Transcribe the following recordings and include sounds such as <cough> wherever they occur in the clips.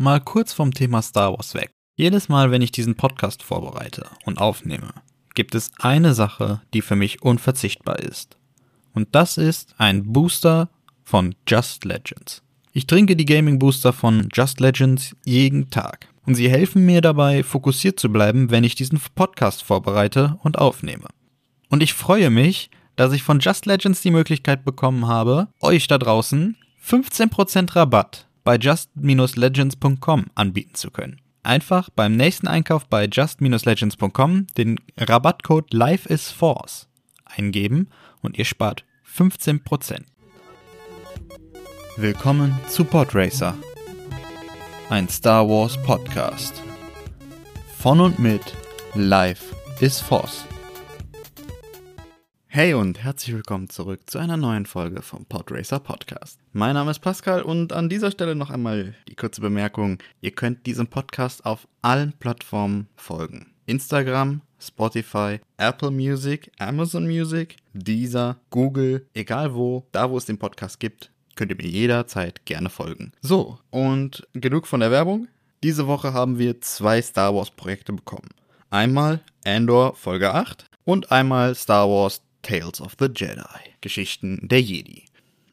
Mal kurz vom Thema Star Wars weg. Jedes Mal, wenn ich diesen Podcast vorbereite und aufnehme, gibt es eine Sache, die für mich unverzichtbar ist. Und das ist ein Booster von Just Legends. Ich trinke die Gaming Booster von Just Legends jeden Tag. Und sie helfen mir dabei, fokussiert zu bleiben, wenn ich diesen Podcast vorbereite und aufnehme. Und ich freue mich, dass ich von Just Legends die Möglichkeit bekommen habe, euch da draußen 15% Rabatt bei just-legends.com anbieten zu können. Einfach beim nächsten Einkauf bei just-legends.com den Rabattcode LifeIsForce eingeben und ihr spart 15%. Willkommen zu Podracer, ein Star Wars Podcast. Von und mit Life is Force. Hey und herzlich willkommen zurück zu einer neuen Folge vom Podracer Podcast. Mein Name ist Pascal und an dieser Stelle noch einmal die kurze Bemerkung, ihr könnt diesem Podcast auf allen Plattformen folgen. Instagram, Spotify, Apple Music, Amazon Music, Deezer, Google, egal wo, da wo es den Podcast gibt, könnt ihr mir jederzeit gerne folgen. So, und genug von der Werbung. Diese Woche haben wir zwei Star Wars Projekte bekommen. Einmal Andor Folge 8 und einmal Star Wars Tales of the Jedi, Geschichten der Jedi.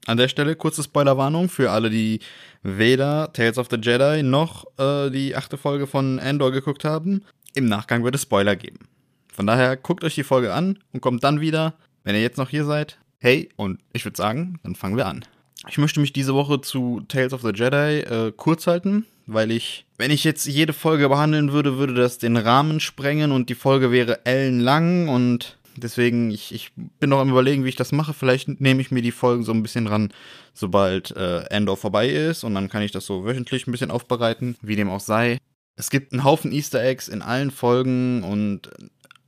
An der Stelle kurze Spoilerwarnung für alle, die weder Tales of the Jedi noch äh, die achte Folge von Andor geguckt haben. Im Nachgang wird es Spoiler geben. Von daher guckt euch die Folge an und kommt dann wieder, wenn ihr jetzt noch hier seid. Hey, und ich würde sagen, dann fangen wir an. Ich möchte mich diese Woche zu Tales of the Jedi äh, kurz halten, weil ich, wenn ich jetzt jede Folge behandeln würde, würde das den Rahmen sprengen und die Folge wäre ellenlang und deswegen, ich, ich bin noch am überlegen, wie ich das mache. Vielleicht nehme ich mir die Folgen so ein bisschen ran, sobald äh, Endor vorbei ist und dann kann ich das so wöchentlich ein bisschen aufbereiten, wie dem auch sei. Es gibt einen Haufen Easter Eggs in allen Folgen und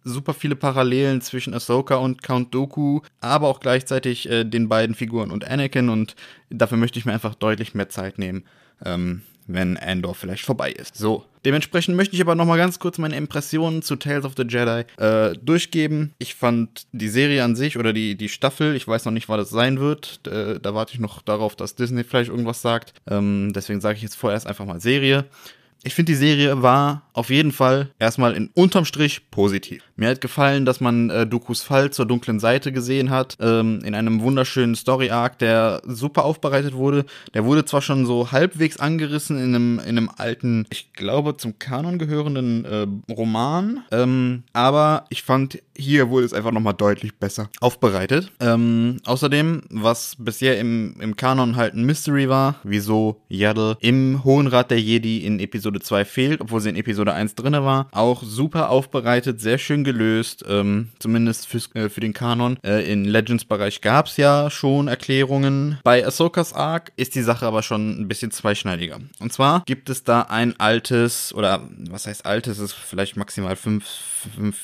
super viele Parallelen zwischen Ahsoka und Count Dooku, aber auch gleichzeitig äh, den beiden Figuren und Anakin und dafür möchte ich mir einfach deutlich mehr Zeit nehmen, ähm, wenn Andor vielleicht vorbei ist. So, dementsprechend möchte ich aber nochmal ganz kurz meine Impressionen zu Tales of the Jedi äh, durchgeben. Ich fand die Serie an sich oder die, die Staffel, ich weiß noch nicht, was das sein wird, äh, da warte ich noch darauf, dass Disney vielleicht irgendwas sagt. Ähm, deswegen sage ich jetzt vorerst einfach mal Serie. Ich finde, die Serie war auf jeden Fall erstmal in unterm Strich positiv. Mir hat gefallen, dass man äh, Dokus Fall zur dunklen Seite gesehen hat, ähm, in einem wunderschönen Story-Arc, der super aufbereitet wurde. Der wurde zwar schon so halbwegs angerissen in einem, in einem alten, ich glaube, zum Kanon gehörenden äh, Roman, ähm, aber ich fand, hier wurde es einfach nochmal deutlich besser aufbereitet. Ähm, außerdem, was bisher im, im Kanon halt ein Mystery war, wieso Yaddle im Hohen Rat der Jedi in Episode 2 fehlt, obwohl sie in Episode 1 drinne war, auch super aufbereitet, sehr schön gelöst, ähm, zumindest äh, für den Kanon. Äh, in Legends-Bereich gab es ja schon Erklärungen. Bei Ahsokas Arc ist die Sache aber schon ein bisschen zweischneidiger. Und zwar gibt es da ein altes, oder was heißt altes, ist vielleicht maximal fünf, fünf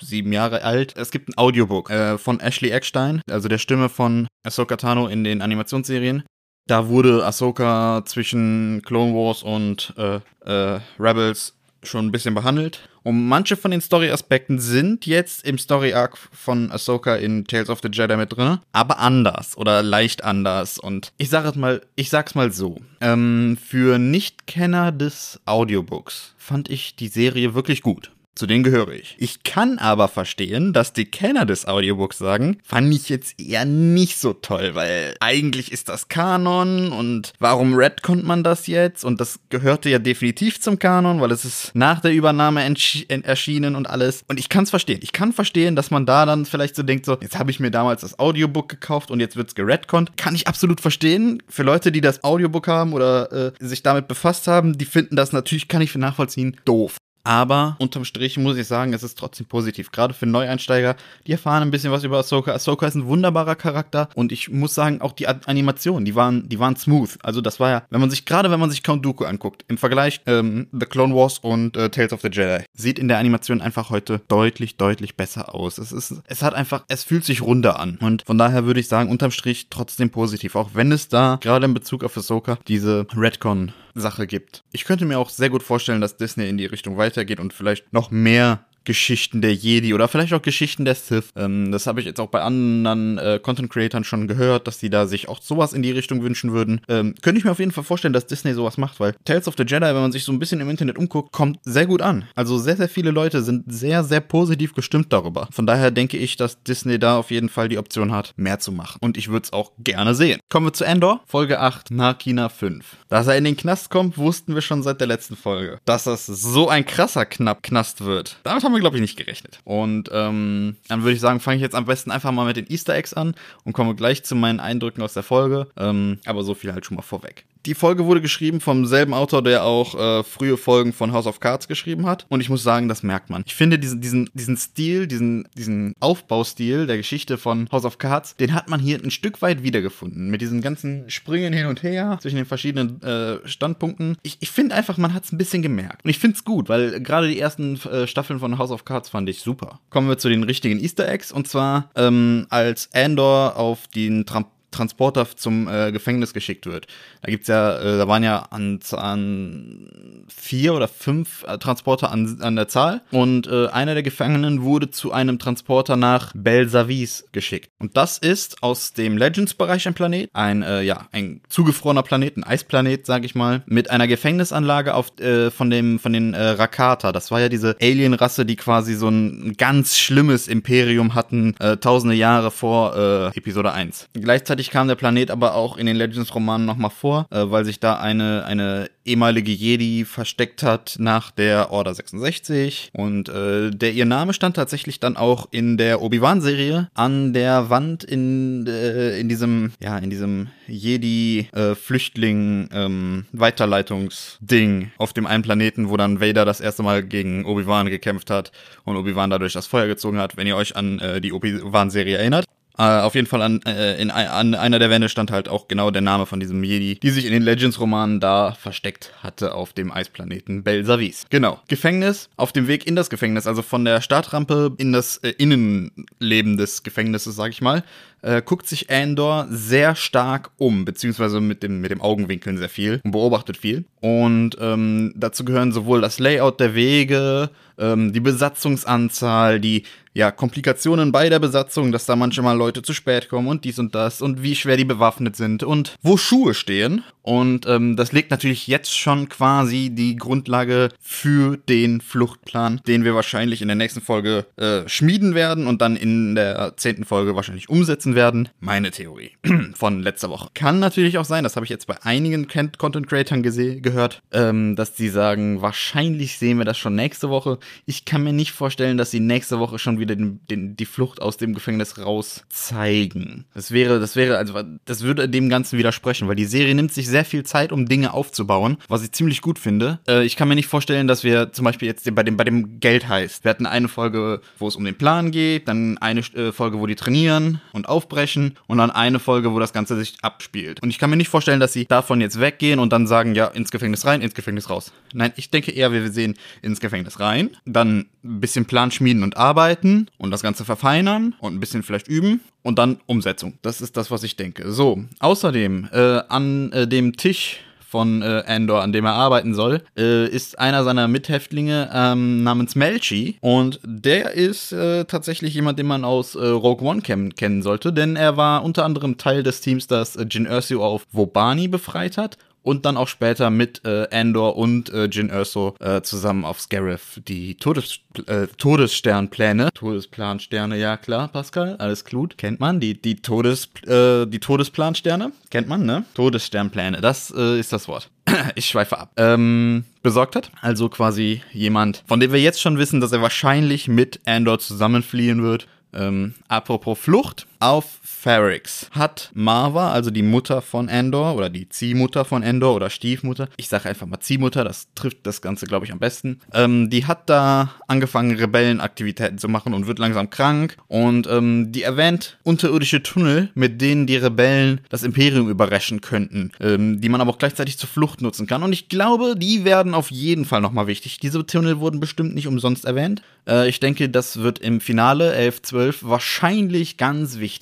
sieben Jahre alt. Es gibt ein Audiobook äh, von Ashley Eckstein, also der Stimme von Ahsoka Tano in den Animationsserien. Da wurde Ahsoka zwischen Clone Wars und äh, äh, Rebels schon ein bisschen behandelt. Und manche von den Story-Aspekten sind jetzt im Story-Arc von Ahsoka in Tales of the Jedi mit drin, aber anders oder leicht anders. Und ich sage es mal, ich sag's mal so. Ähm, für Nichtkenner des Audiobooks fand ich die Serie wirklich gut. Zu denen gehöre ich. Ich kann aber verstehen, dass die Kenner des Audiobooks sagen, fand ich jetzt eher nicht so toll, weil eigentlich ist das Kanon und warum retconnt man das jetzt? Und das gehörte ja definitiv zum Kanon, weil es ist nach der Übernahme erschienen und alles. Und ich kann es verstehen. Ich kann verstehen, dass man da dann vielleicht so denkt, so, jetzt habe ich mir damals das Audiobook gekauft und jetzt wird's geretconnt. Kann ich absolut verstehen. Für Leute, die das Audiobook haben oder äh, sich damit befasst haben, die finden das natürlich, kann ich nachvollziehen, doof. Aber unterm Strich muss ich sagen, es ist trotzdem positiv. Gerade für Neueinsteiger, die erfahren ein bisschen was über Ahsoka. Ahsoka ist ein wunderbarer Charakter und ich muss sagen, auch die Animationen, die waren, die waren smooth. Also das war ja, wenn man sich, gerade wenn man sich Count Dooku anguckt, im Vergleich ähm, The Clone Wars und äh, Tales of the Jedi, sieht in der Animation einfach heute deutlich, deutlich besser aus. Es ist, es hat einfach, es fühlt sich runder an. Und von daher würde ich sagen, unterm Strich trotzdem positiv. Auch wenn es da, gerade in Bezug auf Ahsoka, diese Redcon Sache gibt. Ich könnte mir auch sehr gut vorstellen, dass Disney in die Richtung weitergeht und vielleicht noch mehr Geschichten der Jedi oder vielleicht auch Geschichten der Sith. Ähm, das habe ich jetzt auch bei anderen äh, Content Creatern schon gehört, dass die da sich auch sowas in die Richtung wünschen würden. Ähm, könnte ich mir auf jeden Fall vorstellen, dass Disney sowas macht, weil Tales of the Jedi, wenn man sich so ein bisschen im Internet umguckt, kommt sehr gut an. Also sehr, sehr viele Leute sind sehr, sehr positiv gestimmt darüber. Von daher denke ich, dass Disney da auf jeden Fall die Option hat, mehr zu machen. Und ich würde es auch gerne sehen. Kommen wir zu Endor, Folge 8, Narkina 5. Dass er in den Knast kommt, wussten wir schon seit der letzten Folge. Dass das so ein krasser Knapp Knast wird. Damit haben wir, glaube ich, nicht gerechnet. Und ähm, dann würde ich sagen, fange ich jetzt am besten einfach mal mit den Easter Eggs an und komme gleich zu meinen Eindrücken aus der Folge. Ähm, aber so viel halt schon mal vorweg. Die Folge wurde geschrieben vom selben Autor, der auch äh, frühe Folgen von House of Cards geschrieben hat. Und ich muss sagen, das merkt man. Ich finde diesen, diesen, diesen Stil, diesen, diesen Aufbaustil der Geschichte von House of Cards, den hat man hier ein Stück weit wiedergefunden. Mit diesen ganzen Springen hin und her zwischen den verschiedenen äh, Standpunkten. Ich, ich finde einfach, man hat es ein bisschen gemerkt. Und ich finde es gut, weil gerade die ersten äh, Staffeln von House of Cards fand ich super. Kommen wir zu den richtigen Easter Eggs. Und zwar ähm, als Andor auf den Trampolin Transporter zum äh, Gefängnis geschickt wird. Da gibt's ja, äh, da waren ja an, an vier oder fünf äh, Transporter an, an der Zahl und äh, einer der Gefangenen wurde zu einem Transporter nach Belsavis geschickt. Und das ist aus dem Legends-Bereich ein Planet, ein äh, ja ein zugefrorener Planet, ein Eisplanet, sag ich mal, mit einer Gefängnisanlage auf äh, von dem von den äh, Rakata. Das war ja diese Alien-Rasse, die quasi so ein ganz schlimmes Imperium hatten, äh, tausende Jahre vor äh, Episode 1. Gleichzeitig Gleichzeitig kam der Planet aber auch in den Legends-Romanen nochmal vor, äh, weil sich da eine, eine ehemalige Jedi versteckt hat nach der Order 66. Und äh, der ihr Name stand tatsächlich dann auch in der Obi-Wan-Serie an der Wand in, äh, in diesem, ja, in diesem Jedi-Flüchtling ähm, Weiterleitungsding auf dem einen Planeten, wo dann Vader das erste Mal gegen Obi-Wan gekämpft hat und Obi-Wan dadurch das Feuer gezogen hat, wenn ihr euch an äh, die Obi-Wan-Serie erinnert. Äh, auf jeden Fall an, äh, in, an einer der Wände stand halt auch genau der Name von diesem Jedi, die sich in den Legends-Romanen da versteckt hatte auf dem Eisplaneten Belsavis. Genau. Gefängnis, auf dem Weg in das Gefängnis, also von der Startrampe in das äh, Innenleben des Gefängnisses, sag ich mal, äh, guckt sich Andor sehr stark um, beziehungsweise mit dem, mit dem Augenwinkeln sehr viel und beobachtet viel. Und ähm, dazu gehören sowohl das Layout der Wege, ähm, die Besatzungsanzahl, die ja, Komplikationen bei der Besatzung, dass da manchmal Leute zu spät kommen und dies und das und wie schwer die bewaffnet sind und wo Schuhe stehen. Und ähm, das legt natürlich jetzt schon quasi die Grundlage für den Fluchtplan, den wir wahrscheinlich in der nächsten Folge äh, schmieden werden und dann in der zehnten Folge wahrscheinlich umsetzen werden. Meine Theorie <clears throat> von letzter Woche. Kann natürlich auch sein, das habe ich jetzt bei einigen Content Creatern gehört, ähm, dass die sagen, wahrscheinlich sehen wir das schon nächste Woche. Ich kann mir nicht vorstellen, dass sie nächste Woche schon wieder den, den, die Flucht aus dem Gefängnis raus zeigen. Das wäre, das wäre, also das würde dem Ganzen widersprechen, weil die Serie nimmt sich sehr viel Zeit, um Dinge aufzubauen, was ich ziemlich gut finde. Äh, ich kann mir nicht vorstellen, dass wir zum Beispiel jetzt bei dem, bei dem Geld heißt. Wir hatten eine Folge, wo es um den Plan geht, dann eine äh, Folge, wo die trainieren und aufbrechen und dann eine Folge, wo das Ganze sich abspielt. Und ich kann mir nicht vorstellen, dass sie davon jetzt weggehen und dann sagen, ja, ins Gefängnis rein, ins Gefängnis raus. Nein, ich denke eher, wir sehen ins Gefängnis rein, dann ein bisschen Plan schmieden und arbeiten und das Ganze verfeinern und ein bisschen vielleicht üben und dann Umsetzung. Das ist das, was ich denke. So, außerdem äh, an äh, dem Tisch von äh, Andor, an dem er arbeiten soll, äh, ist einer seiner Mithäftlinge ähm, namens Melchi. Und der ist äh, tatsächlich jemand, den man aus äh, Rogue One kennen sollte, denn er war unter anderem Teil des Teams, das äh, Jin Erso auf Wobani befreit hat und dann auch später mit äh, Andor und äh, Jin Erso äh, zusammen auf Scarif die Todes äh, Todessternpläne, Todesplansterne, ja klar, Pascal, alles klut, kennt man, die, die, Todes, äh, die Todesplansterne, kennt man, ne? Todessternpläne, das äh, ist das Wort. <clears throat> ich schweife ab. Ähm, besorgt hat. Also quasi jemand, von dem wir jetzt schon wissen, dass er wahrscheinlich mit Andor zusammenfliehen wird. Ähm, apropos Flucht, auf Ferrix hat Marva, also die Mutter von Endor oder die Ziehmutter von Endor oder Stiefmutter, ich sage einfach mal Ziehmutter, das trifft das Ganze, glaube ich, am besten, ähm, die hat da angefangen, Rebellenaktivitäten zu machen und wird langsam krank und ähm, die erwähnt unterirdische Tunnel, mit denen die Rebellen das Imperium überraschen könnten, ähm, die man aber auch gleichzeitig zur Flucht nutzen kann und ich glaube, die werden auf jeden Fall nochmal wichtig. Diese Tunnel wurden bestimmt nicht umsonst erwähnt. Äh, ich denke, das wird im Finale 11-12 wahrscheinlich ganz wichtig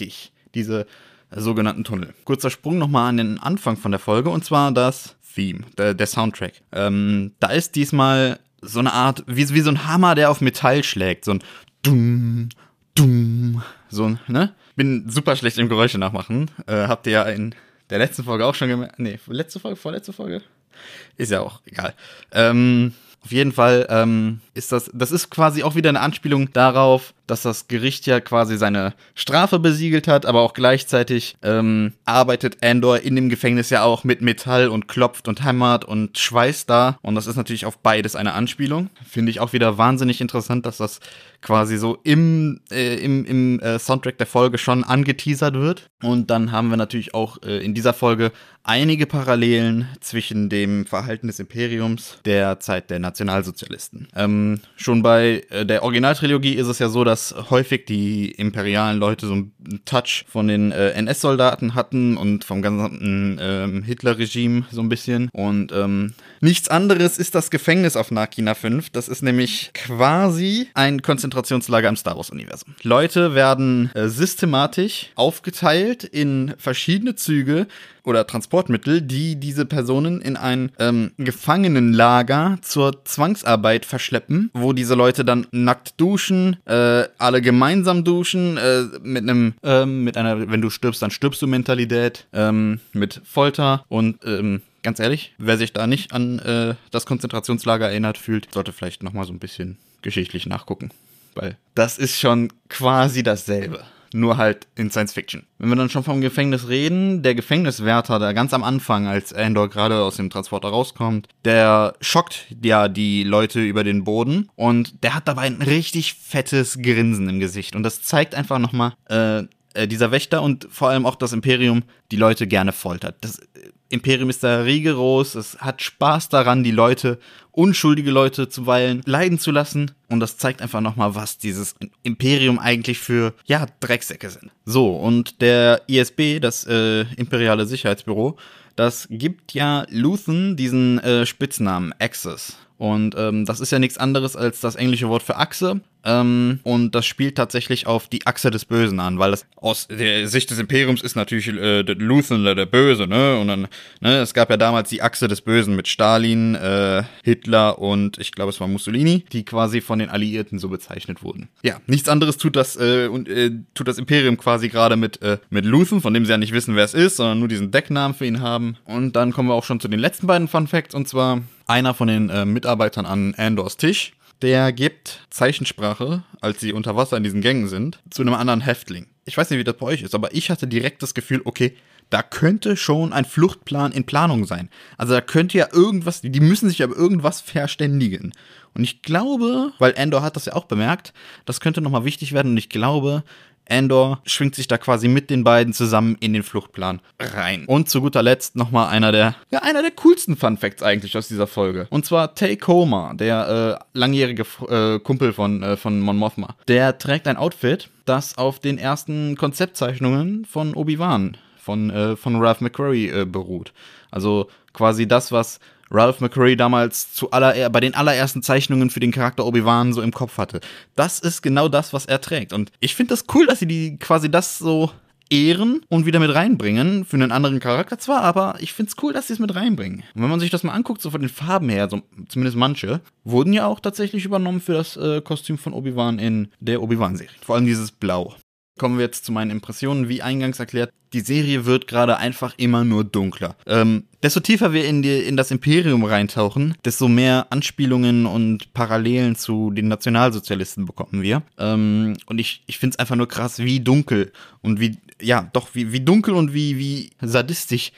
diese sogenannten Tunnel. Kurzer Sprung nochmal an den Anfang von der Folge und zwar das Theme, der, der Soundtrack. Ähm, da ist diesmal so eine Art, wie, wie so ein Hammer, der auf Metall schlägt. So ein Dumm, Dumm. So ein, ne? Bin super schlecht im Geräusche nachmachen. Äh, habt ihr ja in der letzten Folge auch schon gemerkt. Nee, letzte Folge, vorletzte Folge? Ist ja auch egal. Ähm, auf jeden Fall ähm, ist das, das ist quasi auch wieder eine Anspielung darauf, dass das Gericht ja quasi seine Strafe besiegelt hat, aber auch gleichzeitig ähm, arbeitet Andor in dem Gefängnis ja auch mit Metall und klopft und hämmert und schweißt da. Und das ist natürlich auf beides eine Anspielung. Finde ich auch wieder wahnsinnig interessant, dass das quasi so im, äh, im, im äh, Soundtrack der Folge schon angeteasert wird. Und dann haben wir natürlich auch äh, in dieser Folge einige Parallelen zwischen dem Verhalten des Imperiums der Zeit der Nationalsozialisten. Ähm, schon bei äh, der Originaltrilogie ist es ja so, dass häufig die imperialen Leute so einen Touch von den äh, NS-Soldaten hatten und vom gesamten ähm, Hitler-Regime so ein bisschen. Und ähm, nichts anderes ist das Gefängnis auf Nakina 5. Das ist nämlich quasi ein Konzentrationslager im Star Wars-Universum. Leute werden äh, systematisch aufgeteilt in verschiedene Züge, oder Transportmittel, die diese Personen in ein ähm, Gefangenenlager zur Zwangsarbeit verschleppen, wo diese Leute dann nackt duschen, äh, alle gemeinsam duschen, äh, mit einem, ähm, mit einer, wenn du stirbst, dann stirbst du Mentalität, ähm, mit Folter und ähm, ganz ehrlich, wer sich da nicht an äh, das Konzentrationslager erinnert fühlt, sollte vielleicht nochmal so ein bisschen geschichtlich nachgucken. Weil das ist schon quasi dasselbe nur halt in Science Fiction. Wenn wir dann schon vom Gefängnis reden, der Gefängniswärter, der ganz am Anfang, als Andor gerade aus dem Transporter rauskommt, der schockt ja die Leute über den Boden und der hat dabei ein richtig fettes Grinsen im Gesicht und das zeigt einfach nochmal, äh, äh, dieser Wächter und vor allem auch das Imperium die Leute gerne foltert. Das Imperium ist da rigoros, es hat Spaß daran, die Leute, unschuldige Leute zuweilen leiden zu lassen. Und das zeigt einfach nochmal, was dieses Imperium eigentlich für, ja, Drecksäcke sind. So, und der ISB, das äh, Imperiale Sicherheitsbüro, das gibt ja Luthen diesen äh, Spitznamen Axis. Und ähm, das ist ja nichts anderes als das englische Wort für Achse. Ähm, und das spielt tatsächlich auf die Achse des Bösen an, weil das aus der Sicht des Imperiums ist natürlich äh, der Luthen der Böse, ne? Und dann, ne, es gab ja damals die Achse des Bösen mit Stalin, äh, Hitler und ich glaube es war Mussolini, die quasi von den Alliierten so bezeichnet wurden. Ja, nichts anderes tut das äh, und äh, tut das Imperium quasi gerade mit äh, mit Luthen, von dem sie ja nicht wissen, wer es ist, sondern nur diesen Decknamen für ihn haben. Und dann kommen wir auch schon zu den letzten beiden Fun Facts und zwar einer von den äh, Mitarbeitern an Andors Tisch, der gibt Zeichensprache, als sie unter Wasser in diesen Gängen sind, zu einem anderen Häftling. Ich weiß nicht, wie das bei euch ist, aber ich hatte direkt das Gefühl, okay, da könnte schon ein Fluchtplan in Planung sein. Also da könnte ja irgendwas, die müssen sich aber irgendwas verständigen. Und ich glaube, weil Andor hat das ja auch bemerkt, das könnte nochmal wichtig werden und ich glaube, Andor schwingt sich da quasi mit den beiden zusammen in den Fluchtplan rein. Und zu guter Letzt nochmal einer der, ja, einer der coolsten Fun Facts eigentlich aus dieser Folge. Und zwar Tay Koma, der äh, langjährige äh, Kumpel von, äh, von Mon Mothma. Der trägt ein Outfit, das auf den ersten Konzeptzeichnungen von Obi-Wan von, äh, von Ralph McQuarrie äh, beruht. Also quasi das, was Ralph McCurry damals zu aller, bei den allerersten Zeichnungen für den Charakter Obi-Wan so im Kopf hatte. Das ist genau das, was er trägt. Und ich finde das cool, dass sie die quasi das so ehren und wieder mit reinbringen. Für einen anderen Charakter zwar, aber ich finde es cool, dass sie es mit reinbringen. Und wenn man sich das mal anguckt, so von den Farben her, so, zumindest manche, wurden ja auch tatsächlich übernommen für das äh, Kostüm von Obi-Wan in der Obi-Wan-Serie. Vor allem dieses Blau. Kommen wir jetzt zu meinen Impressionen. Wie eingangs erklärt, die Serie wird gerade einfach immer nur dunkler. Ähm, desto tiefer wir in, die, in das Imperium reintauchen, desto mehr Anspielungen und Parallelen zu den Nationalsozialisten bekommen wir. Ähm, und ich, ich finde es einfach nur krass, wie dunkel und wie, ja, doch, wie, wie dunkel und wie, wie sadistisch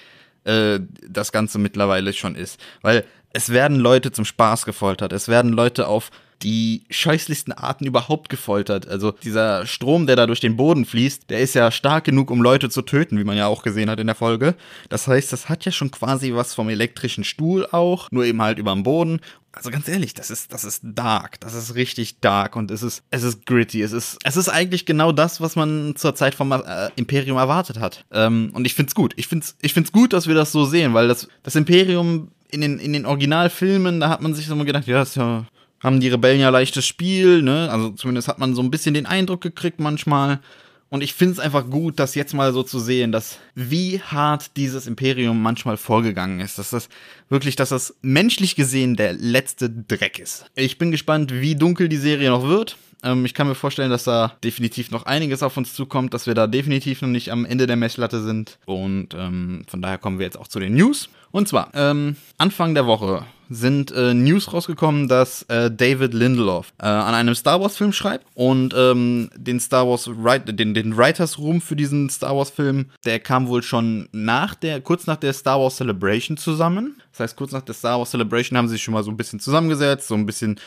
äh, das Ganze mittlerweile schon ist. Weil es werden Leute zum Spaß gefoltert, es werden Leute auf die scheußlichsten Arten überhaupt gefoltert. Also dieser Strom, der da durch den Boden fließt, der ist ja stark genug, um Leute zu töten, wie man ja auch gesehen hat in der Folge. Das heißt, das hat ja schon quasi was vom elektrischen Stuhl auch, nur eben halt über dem Boden. Also ganz ehrlich, das ist, das ist dark. Das ist richtig dark und es ist, es ist gritty. Es ist, es ist eigentlich genau das, was man zur Zeit vom äh, Imperium erwartet hat. Ähm, und ich find's gut. Ich find's, ich find's gut, dass wir das so sehen, weil das, das Imperium in den, in den Originalfilmen, da hat man sich so mal gedacht, ja, ist ja haben die Rebellen ja leichtes Spiel, ne? Also zumindest hat man so ein bisschen den Eindruck gekriegt manchmal. Und ich finde es einfach gut, das jetzt mal so zu sehen, dass wie hart dieses Imperium manchmal vorgegangen ist. Dass das wirklich, dass das menschlich gesehen der letzte Dreck ist. Ich bin gespannt, wie dunkel die Serie noch wird. Ähm, ich kann mir vorstellen, dass da definitiv noch einiges auf uns zukommt, dass wir da definitiv noch nicht am Ende der Messlatte sind. Und ähm, von daher kommen wir jetzt auch zu den News. Und zwar, ähm, Anfang der Woche sind äh, News rausgekommen, dass äh, David Lindelof äh, an einem Star Wars Film schreibt und ähm, den Star Wars den, den Writers Room für diesen Star Wars Film, der kam wohl schon nach der kurz nach der Star Wars Celebration zusammen. Das heißt, kurz nach der Star Wars Celebration haben sie sich schon mal so ein bisschen zusammengesetzt, so ein bisschen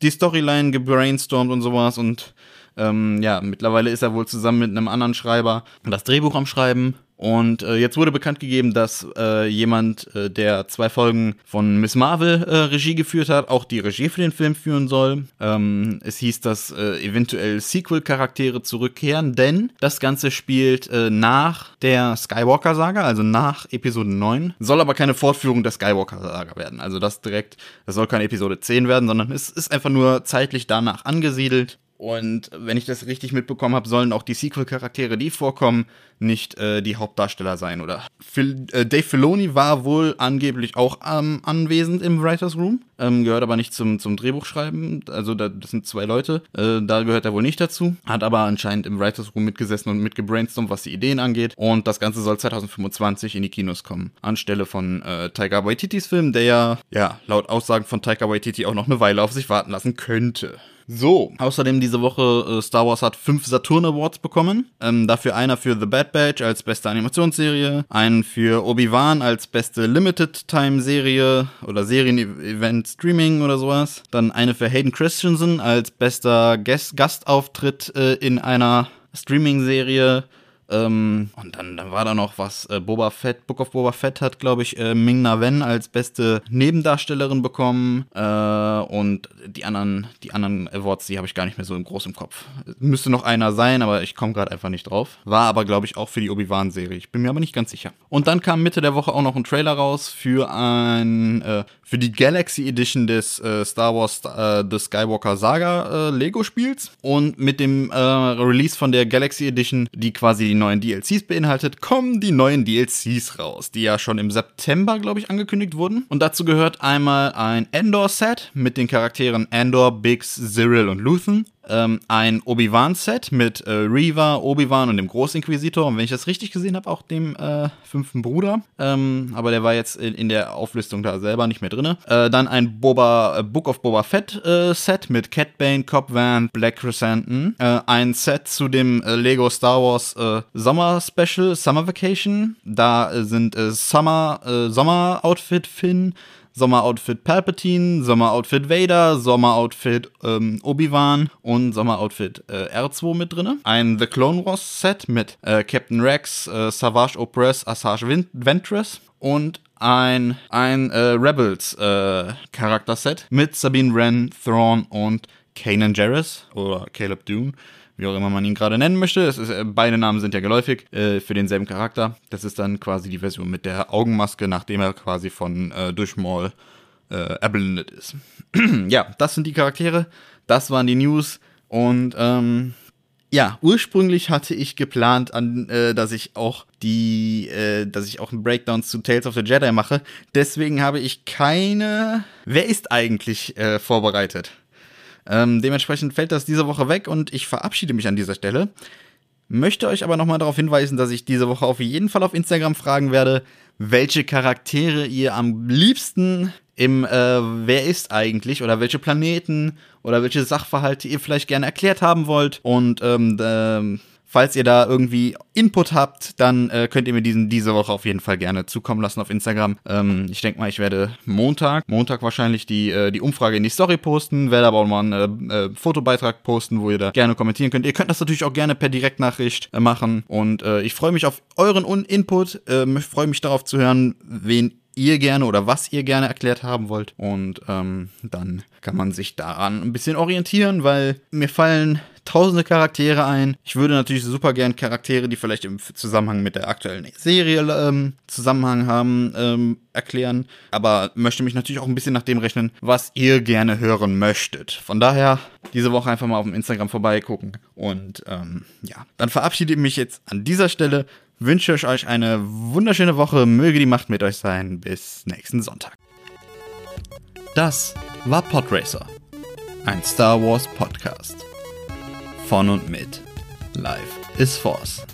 die Storyline gebrainstormt und sowas und ähm, ja, mittlerweile ist er wohl zusammen mit einem anderen Schreiber das Drehbuch am Schreiben und äh, jetzt wurde bekannt gegeben, dass äh, jemand, äh, der zwei Folgen von Miss Marvel äh, Regie geführt hat, auch die Regie für den Film führen soll. Ähm, es hieß, dass äh, eventuell Sequel-Charaktere zurückkehren, denn das Ganze spielt äh, nach der Skywalker-Saga, also nach Episode 9. Soll aber keine Fortführung der Skywalker-Saga werden. Also das direkt, das soll keine Episode 10 werden, sondern es ist einfach nur zeitlich danach angesiedelt. Und wenn ich das richtig mitbekommen habe, sollen auch die Sequel-Charaktere, die vorkommen, nicht äh, die Hauptdarsteller sein, oder? Phil, äh, Dave Filoni war wohl angeblich auch ähm, anwesend im Writers Room, ähm, gehört aber nicht zum, zum Drehbuchschreiben. Also da, das sind zwei Leute, äh, da gehört er wohl nicht dazu. Hat aber anscheinend im Writers Room mitgesessen und mitgebrainstormt, was die Ideen angeht. Und das Ganze soll 2025 in die Kinos kommen, anstelle von äh, Taika Waititis Film, der ja, ja laut Aussagen von Taika Waititi auch noch eine Weile auf sich warten lassen könnte. So, außerdem diese Woche äh, Star Wars hat fünf Saturn Awards bekommen. Ähm, dafür einer für The Bad Batch als beste Animationsserie, einen für Obi-Wan als beste Limited Time Serie oder Serien-Event Streaming oder sowas. Dann eine für Hayden Christensen als bester Guest Gastauftritt äh, in einer Streaming-Serie. Ähm, und dann, dann war da noch was, äh, Boba Fett, Book of Boba Fett hat, glaube ich, äh, Ming Na Wen als beste Nebendarstellerin bekommen. Äh, und die anderen, die anderen Awards, die habe ich gar nicht mehr so im großen Kopf. Müsste noch einer sein, aber ich komme gerade einfach nicht drauf. War aber, glaube ich, auch für die Obi-Wan-Serie. Ich bin mir aber nicht ganz sicher. Und dann kam Mitte der Woche auch noch ein Trailer raus für ein, äh, für die Galaxy Edition des äh, Star Wars äh, The Skywalker Saga Lego-Spiels. Und mit dem Release von der Galaxy Edition, die quasi die neuen DLCs beinhaltet, kommen die neuen DLCs raus, die ja schon im September, glaube ich, angekündigt wurden. Und dazu gehört einmal ein Endor-Set mit den Charakteren Endor, Biggs, Cyril und Luthen ähm, ein Obi-Wan-Set mit äh, Reva, Obi-Wan und dem Großinquisitor. Und wenn ich das richtig gesehen habe, auch dem äh, fünften Bruder. Ähm, aber der war jetzt in, in, der Auflistung da selber nicht mehr drin. Äh, dann ein Boba, äh, Book of Boba Fett äh, mit Cat Bane, Cobb Van, Black Chrysanthemum. Äh, ein Set zu dem Lego Star Wars Sommer Special, Summer Vacation. Da sind Summer, Sommer Outfit Finn. Sommeroutfit Palpatine, Sommeroutfit Vader, Sommeroutfit ähm, Obi-Wan und Sommeroutfit äh, R2 mit drin. Ein The Clone Wars Set mit äh, Captain Rex, äh, Savage Opress, Asajj Ventress und ein, ein äh, Rebels äh, Charakterset mit Sabine Wren, Thrawn und Kanan Jarrus oder Caleb Dune wie auch immer man ihn gerade nennen möchte. Ist, äh, beide Namen sind ja geläufig äh, für denselben Charakter. Das ist dann quasi die Version mit der Augenmaske, nachdem er quasi von äh, Durchmaul äh, erblindet ist. <clears throat> ja, das sind die Charaktere. Das waren die News. Und ähm, ja, ursprünglich hatte ich geplant, an, äh, dass ich auch die, äh, dass ich auch einen Breakdown zu Tales of the Jedi mache. Deswegen habe ich keine Wer ist eigentlich äh, vorbereitet. Ähm, dementsprechend fällt das diese Woche weg und ich verabschiede mich an dieser Stelle. Möchte euch aber nochmal darauf hinweisen, dass ich diese Woche auf jeden Fall auf Instagram fragen werde, welche Charaktere ihr am liebsten im äh, Wer ist eigentlich oder welche Planeten oder welche Sachverhalte ihr vielleicht gerne erklärt haben wollt. Und ähm, äh, Falls ihr da irgendwie Input habt, dann äh, könnt ihr mir diesen diese Woche auf jeden Fall gerne zukommen lassen auf Instagram. Ähm, ich denke mal, ich werde Montag, Montag wahrscheinlich die, äh, die Umfrage in die Story posten, werde aber auch mal einen äh, äh, Fotobeitrag posten, wo ihr da gerne kommentieren könnt. Ihr könnt das natürlich auch gerne per Direktnachricht äh, machen und äh, ich freue mich auf euren Un Input, freue mich darauf zu hören, wen ihr gerne oder was ihr gerne erklärt haben wollt. Und ähm, dann kann man sich daran ein bisschen orientieren, weil mir fallen tausende Charaktere ein. Ich würde natürlich super gern Charaktere, die vielleicht im Zusammenhang mit der aktuellen Serie ähm, Zusammenhang haben, ähm, erklären. Aber möchte mich natürlich auch ein bisschen nach dem rechnen, was ihr gerne hören möchtet. Von daher diese Woche einfach mal auf dem Instagram vorbeigucken. Und ähm, ja, dann verabschiede ich mich jetzt an dieser Stelle. Wünsche euch eine wunderschöne Woche. Möge die Macht mit euch sein. Bis nächsten Sonntag. Das war Podracer, ein Star Wars Podcast von und mit Life is Force.